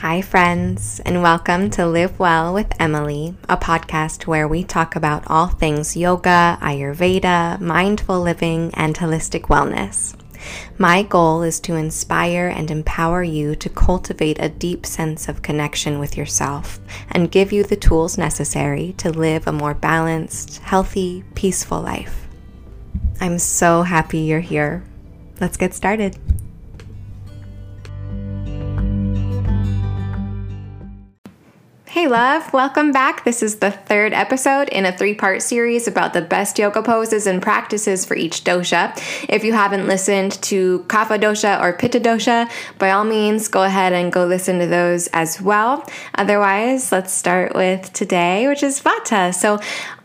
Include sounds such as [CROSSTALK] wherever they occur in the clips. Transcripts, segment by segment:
Hi, friends, and welcome to Live Well with Emily, a podcast where we talk about all things yoga, Ayurveda, mindful living, and holistic wellness. My goal is to inspire and empower you to cultivate a deep sense of connection with yourself and give you the tools necessary to live a more balanced, healthy, peaceful life. I'm so happy you're here. Let's get started. Hey, love, welcome back. This is the third episode in a three part series about the best yoga poses and practices for each dosha. If you haven't listened to Kapha dosha or Pitta dosha, by all means, go ahead and go listen to those as well. Otherwise, let's start with today, which is Vata. So,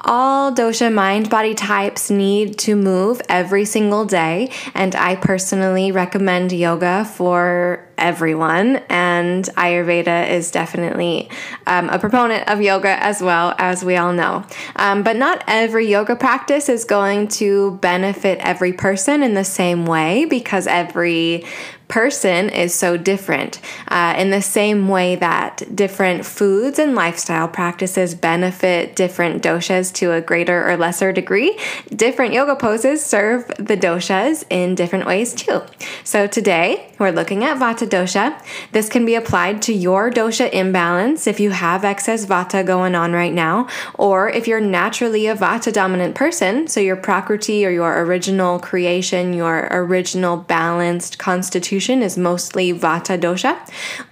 all dosha mind body types need to move every single day, and I personally recommend yoga for everyone. And Ayurveda is definitely um, a proponent of yoga as well, as we all know. Um, but not every yoga practice is going to benefit every person in the same way because every person is so different. Uh, in the same way that different foods and lifestyle practices benefit different doshas to a greater or lesser degree, different yoga poses serve the doshas in different ways too. So today we're looking at Vata dosha. This can be applied to your dosha imbalance if you have excess Vata going on right now, or if you're naturally a Vata dominant person, so your Prakriti or your original creation, your original balanced constitution is mostly Vata dosha,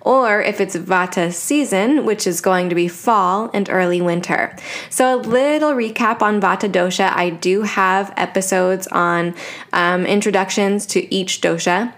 or if it's Vata season, which is going to be fall and early winter. So, a little recap on Vata dosha. I do have episodes on um, introductions to each dosha,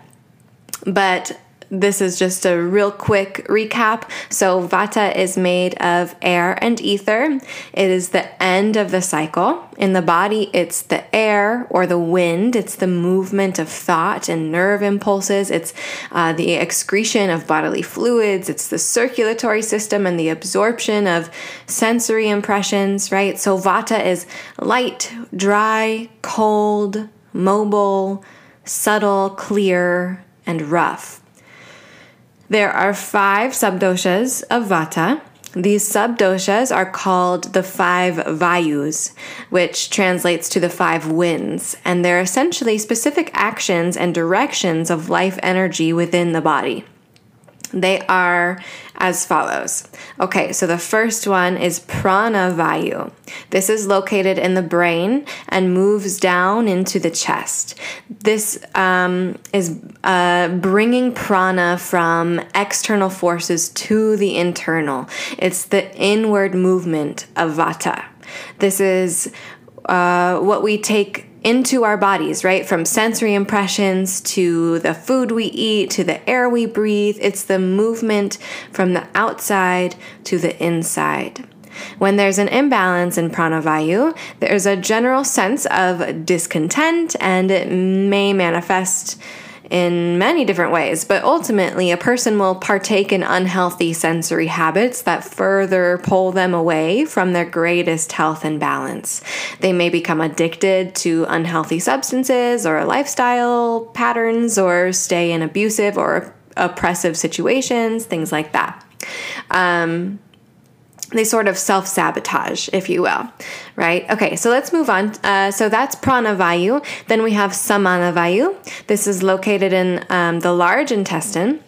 but this is just a real quick recap. So, Vata is made of air and ether. It is the end of the cycle. In the body, it's the air or the wind, it's the movement of thought and nerve impulses, it's uh, the excretion of bodily fluids, it's the circulatory system and the absorption of sensory impressions, right? So, Vata is light, dry, cold, mobile, subtle, clear, and rough. There are five subdoshas of Vata. These subdoshas are called the five Vayus, which translates to the five winds, and they're essentially specific actions and directions of life energy within the body. They are as follows. Okay, so the first one is prana vayu. This is located in the brain and moves down into the chest. This um, is uh, bringing prana from external forces to the internal. It's the inward movement of vata. This is uh, what we take into our bodies, right? From sensory impressions to the food we eat to the air we breathe. It's the movement from the outside to the inside. When there's an imbalance in pranavayu, there's a general sense of discontent and it may manifest in many different ways, but ultimately, a person will partake in unhealthy sensory habits that further pull them away from their greatest health and balance. They may become addicted to unhealthy substances or lifestyle patterns, or stay in abusive or oppressive situations, things like that. Um, they sort of self sabotage, if you will, right? Okay, so let's move on. Uh, so that's pranavayu. Then we have samanavayu. This is located in um, the large intestine.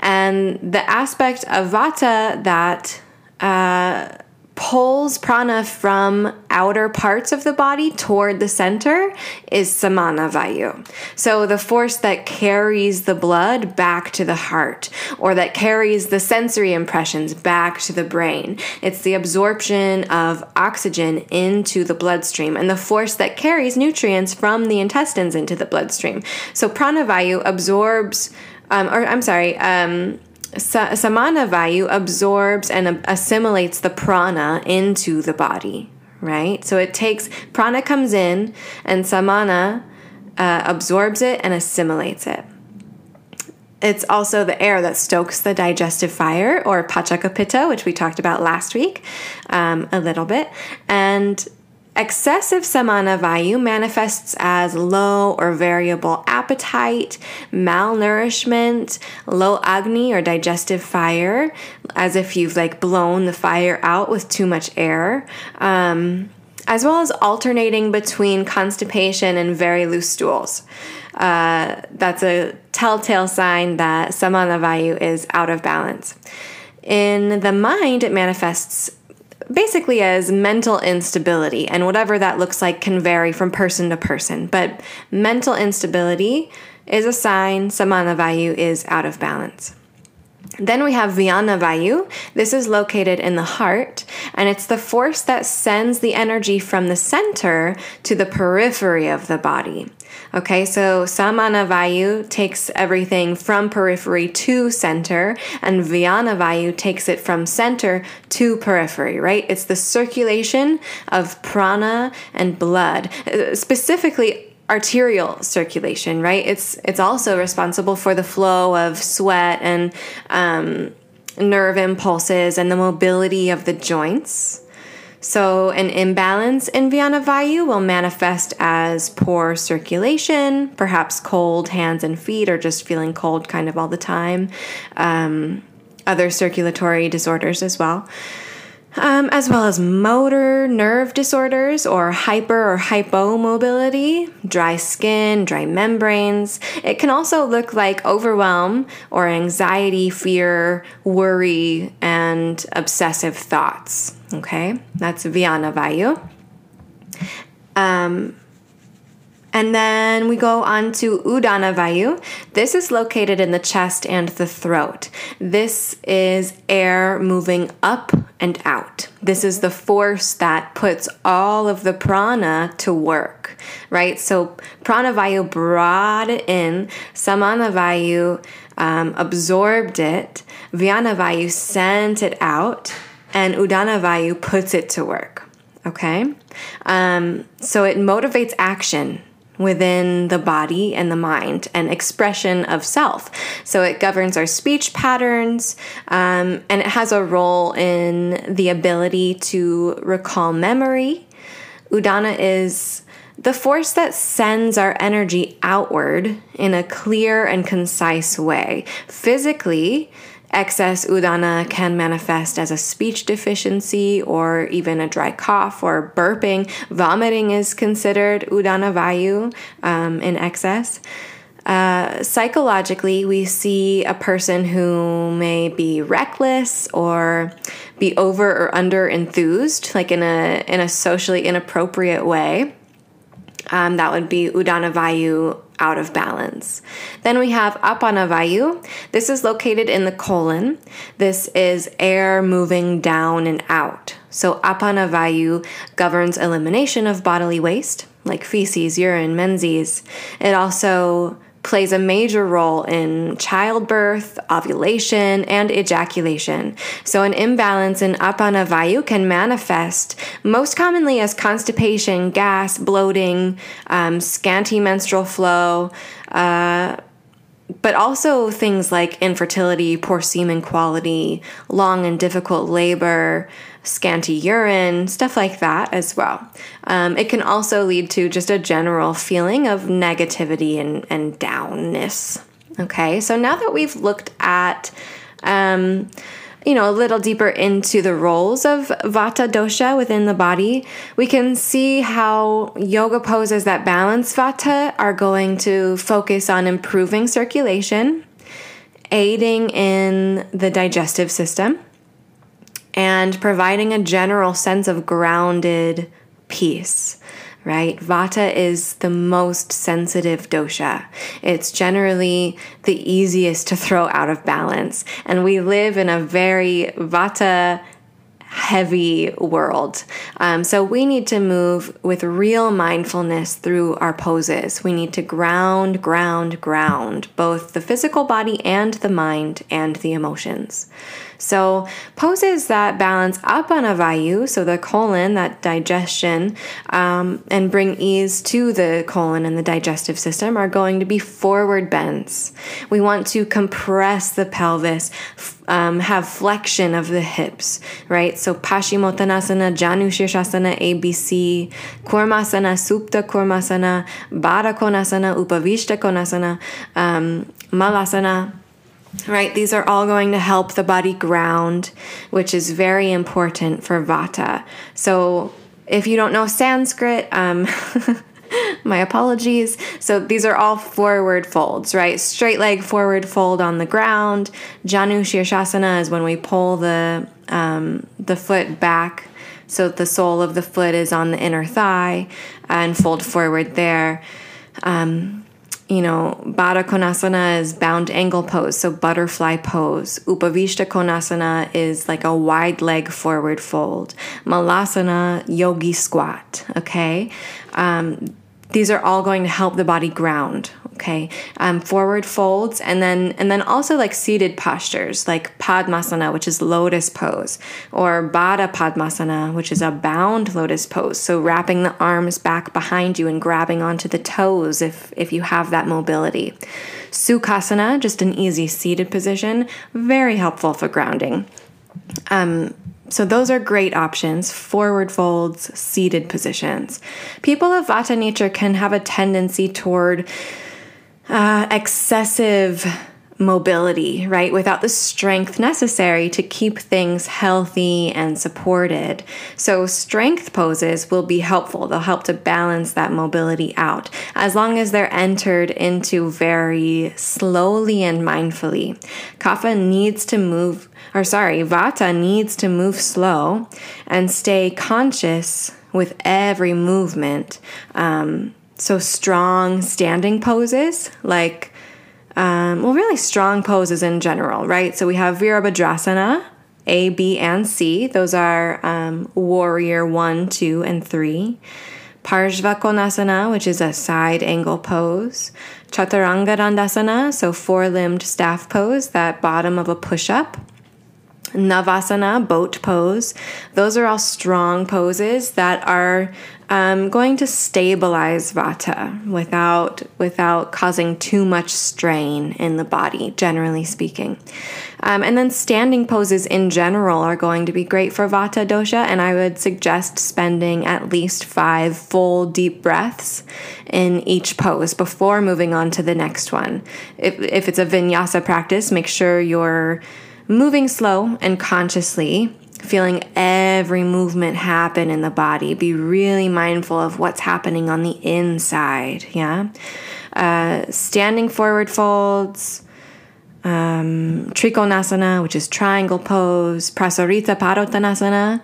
And the aspect of vata that uh, pulls prana from outer parts of the body toward the center is samana vayu. So the force that carries the blood back to the heart or that carries the sensory impressions back to the brain. It's the absorption of oxygen into the bloodstream and the force that carries nutrients from the intestines into the bloodstream. So prana vayu absorbs um, or I'm sorry, um, samana vayu absorbs and assimilates the prana into the body, right? So it takes prana comes in and samana uh, absorbs it and assimilates it. It's also the air that stokes the digestive fire, or pachaka pitta, which we talked about last week um, a little bit. And Excessive samana vayu manifests as low or variable appetite, malnourishment, low agni or digestive fire, as if you've like blown the fire out with too much air. Um, as well as alternating between constipation and very loose stools. Uh, that's a telltale sign that samana vayu is out of balance. In the mind, it manifests basically as mental instability, and whatever that looks like can vary from person to person. But mental instability is a sign samana vayu is out of balance. Then we have Vyana Vayu. This is located in the heart, and it's the force that sends the energy from the center to the periphery of the body. Okay, so Samana Vayu takes everything from periphery to center, and Vyana Vayu takes it from center to periphery, right? It's the circulation of prana and blood, uh, specifically arterial circulation, right? It's it's also responsible for the flow of sweat and um, nerve impulses and the mobility of the joints. So, an imbalance in Vyana Vayu will manifest as poor circulation, perhaps cold hands and feet, or just feeling cold kind of all the time. Um, other circulatory disorders as well um, as well as motor nerve disorders or hyper or hypomobility, dry skin, dry membranes. It can also look like overwhelm or anxiety, fear, worry, and obsessive thoughts. Okay, that's Vyana Vayu. Um, and then we go on to Udana Vayu. This is located in the chest and the throat. This is air moving up and out. This is the force that puts all of the prana to work, right? So prana vayu brought it in, samana vayu um, absorbed it, vyana vayu sent it out, and udana vayu puts it to work. Okay? Um, so it motivates action within the body and the mind and expression of self. So it governs our speech patterns um, and it has a role in the ability to recall memory. Udana is the force that sends our energy outward in a clear and concise way. Physically, Excess udana can manifest as a speech deficiency or even a dry cough or burping. Vomiting is considered udana vayu um, in excess. Uh, psychologically, we see a person who may be reckless or be over or under enthused, like in a in a socially inappropriate way. Um, that would be udana vayu out of balance. Then we have Apanavayu. This is located in the colon. This is air moving down and out. So Apanavayu governs elimination of bodily waste, like feces, urine, menses. It also plays a major role in childbirth, ovulation, and ejaculation. So, an imbalance in apana vayu can manifest most commonly as constipation, gas, bloating, um, scanty menstrual flow. Uh, but also things like infertility, poor semen quality, long and difficult labor, scanty urine, stuff like that as well. Um, it can also lead to just a general feeling of negativity and, and downness. Okay, so now that we've looked at, um, you know, a little deeper into the roles of Vata dosha within the body, we can see how yoga poses that balance Vata are going to focus on improving circulation, aiding in the digestive system and providing a general sense of grounded peace, right? Vata is the most sensitive dosha. It's generally the easiest to throw out of balance. And we live in a very Vata heavy world. Um, so we need to move with real mindfulness through our poses. We need to ground, ground, ground both the physical body and the mind and the emotions. So, poses that balance apana vayu, so the colon, that digestion, um, and bring ease to the colon and the digestive system are going to be forward bends. We want to compress the pelvis, um, have flexion of the hips, right? So, Paschimottanasana, Janu Shirshasana, ABC, Kurmasana, Supta Kurmasana, Baddha Konasana, Upavishta Konasana, um, Malasana right? These are all going to help the body ground, which is very important for Vata. So, if you don't know Sanskrit, um, [LAUGHS] my apologies. So, these are all forward folds, right? Straight leg forward fold on the ground. Janu Shirshasana is when we pull the um, the foot back. So the sole of the foot is on the inner thigh and fold forward there. Um, you know, Baddha Konasana is bound angle pose, so butterfly pose. Upavishta Konasana is like a wide leg forward fold. Malasana, yogi squat, okay? Um, these are all going to help the body ground okay um, forward folds and then and then also like seated postures like padmasana which is lotus pose or baddha padmasana which is a bound lotus pose. So wrapping the arms back behind you and grabbing onto the toes if if you have that mobility. Sukhasana just an easy seated position very helpful for grounding. Um, so those are great options forward folds, seated positions. People of Vata nature can have a tendency toward uh, excessive mobility, right? Without the strength necessary to keep things healthy and supported. So, strength poses will be helpful. They'll help to balance that mobility out as long as they're entered into very slowly and mindfully. Kapha needs to move or sorry, Vata needs to move slow and stay conscious with every movement. Um, so, strong standing poses, like, um, well, really strong poses in general, right? So, we have Virabhadrasana, A, B, and C. Those are um, warrior one, two, and three. Parshva Konasana, which is a side angle pose. Chaturanga Dandasana, so four limbed staff pose, that bottom of a push up. Navasana, boat pose. Those are all strong poses that are um, going to stabilize Vata without without causing too much strain in the body, generally speaking. Um, and then standing poses in general are going to be great for Vata dosha, and I would suggest spending at least five full deep breaths in each pose before moving on to the next one. If, if it's a vinyasa practice, make sure you're moving slow and consciously, feeling every movement happen in the body. Be really mindful of what's happening on the inside. Yeah. Uh, standing forward folds, um, Trikonasana, which is triangle pose, Prasarita Padottanasana,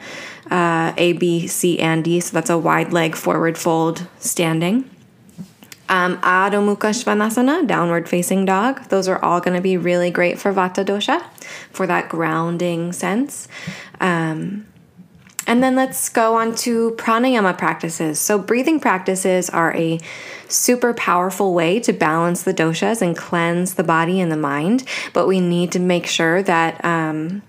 uh, A, B, C, and D. So that's a wide leg forward fold standing. Um, Adho Mukha Svanasana, downward facing dog. Those are all going to be really great for Vata dosha for that grounding sense. Um, and then let's go on to pranayama practices. So, breathing practices are a super powerful way to balance the doshas and cleanse the body and the mind, but we need to make sure that. Um,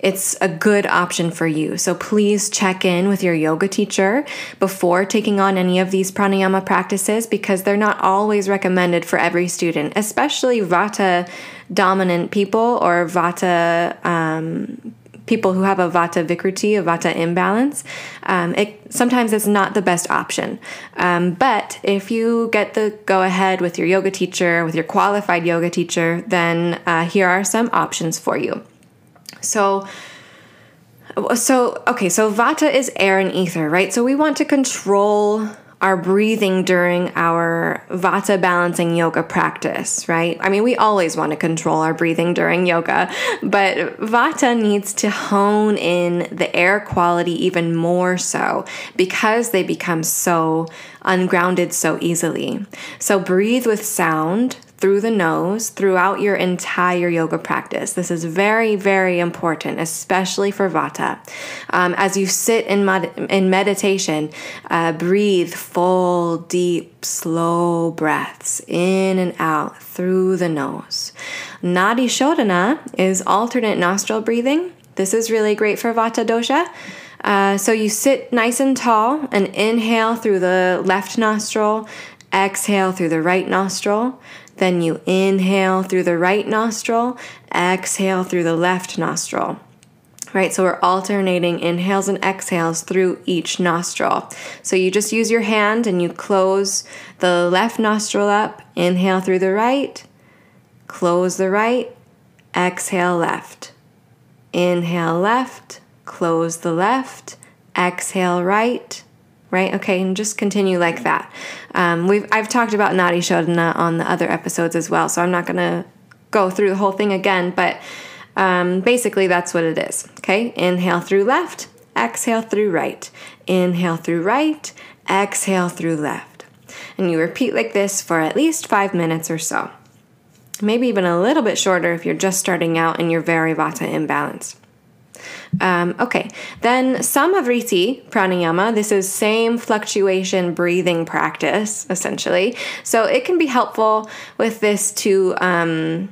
it's a good option for you. So please check in with your yoga teacher before taking on any of these pranayama practices because they're not always recommended for every student, especially vata dominant people or vata um, people who have a vata vikruti, a vata imbalance. Um, it sometimes it's not the best option. Um, but if you get the go ahead with your yoga teacher, with your qualified yoga teacher, then uh, here are some options for you. So, so okay, so vata is air and ether, right? So we want to control our breathing during our vata balancing yoga practice, right? I mean, we always want to control our breathing during yoga, but vata needs to hone in the air quality even more so because they become so ungrounded so easily. So breathe with sound through the nose throughout your entire yoga practice. This is very, very important, especially for Vata. Um, as you sit in, med- in meditation, uh, breathe full, deep, slow breaths in and out through the nose. Nadi Shodhana is alternate nostril breathing. This is really great for Vata dosha. Uh, so you sit nice and tall and inhale through the left nostril, exhale through the right nostril. Then you inhale through the right nostril, exhale through the left nostril. Right, so we're alternating inhales and exhales through each nostril. So you just use your hand and you close the left nostril up, inhale through the right, close the right, exhale left. Inhale left, close the left, exhale right, right? Okay, and just continue like that. Um, we've I've talked about Nadi Shodhana on the other episodes as well, so I'm not gonna go through the whole thing again, but um, basically that's what it is. Okay, inhale through left, exhale through right, inhale through right, exhale through left, and you repeat like this for at least five minutes or so. Maybe even a little bit shorter if you're just starting out and you're very vata imbalanced. Um, okay, then Samavriti pranayama. This is same fluctuation breathing practice essentially. So it can be helpful with this to um,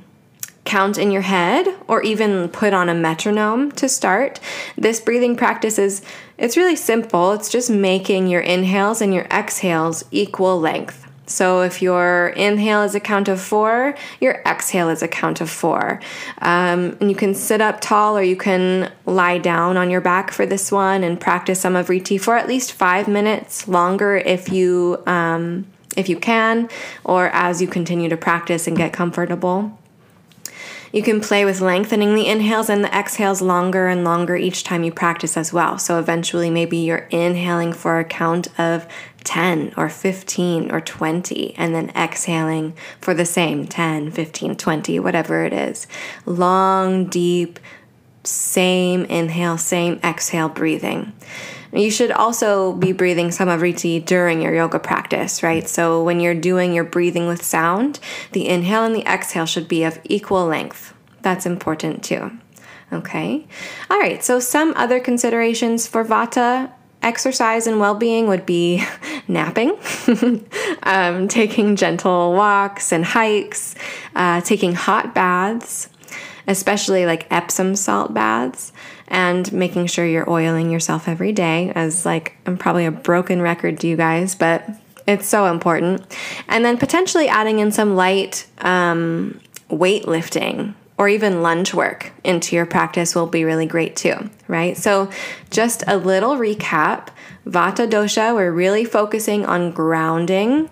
count in your head or even put on a metronome to start. This breathing practice is it's really simple. It's just making your inhales and your exhales equal length. So if your inhale is a count of four, your exhale is a count of four. Um, and you can sit up tall or you can lie down on your back for this one and practice Samavriti for at least five minutes longer if you um, if you can, or as you continue to practice and get comfortable. You can play with lengthening the inhales and the exhales longer and longer each time you practice as well. So eventually, maybe you're inhaling for a count of 10 or 15 or 20, and then exhaling for the same 10, 15, 20, whatever it is. Long, deep, same inhale, same exhale breathing. You should also be breathing samavriti during your yoga practice, right? So when you're doing your breathing with sound, the inhale and the exhale should be of equal length. That's important too. Okay. All right. So some other considerations for vata exercise and well-being would be [LAUGHS] napping [LAUGHS] um, taking gentle walks and hikes uh, taking hot baths especially like epsom salt baths and making sure you're oiling yourself every day as like i'm probably a broken record to you guys but it's so important. And then potentially adding in some light um, weightlifting or even lunge work into your practice will be really great too, right? So, just a little recap Vata dosha, we're really focusing on grounding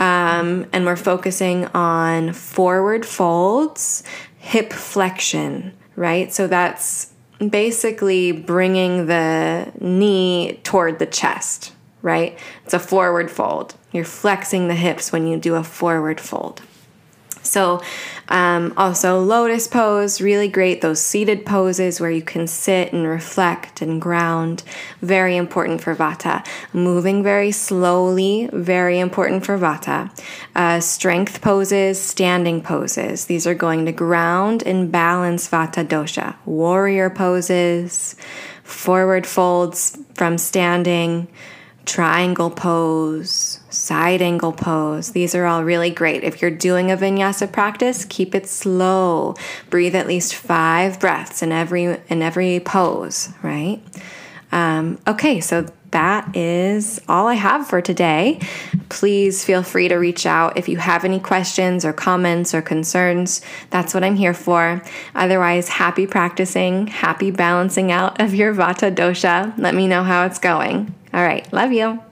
um, and we're focusing on forward folds, hip flexion, right? So, that's basically bringing the knee toward the chest, right? It's a forward fold. You're flexing the hips when you do a forward fold. So, um, also, lotus pose, really great. Those seated poses where you can sit and reflect and ground, very important for vata. Moving very slowly, very important for vata. Uh, strength poses, standing poses. These are going to ground and balance vata dosha. Warrior poses, forward folds from standing triangle pose, side angle pose. These are all really great. If you're doing a vinyasa practice, keep it slow. Breathe at least five breaths in every in every pose, right? Um, okay, so that is all I have for today. Please feel free to reach out if you have any questions or comments or concerns. That's what I'm here for. Otherwise, happy practicing, happy balancing out of your Vata dosha. Let me know how it's going. All right. Love you.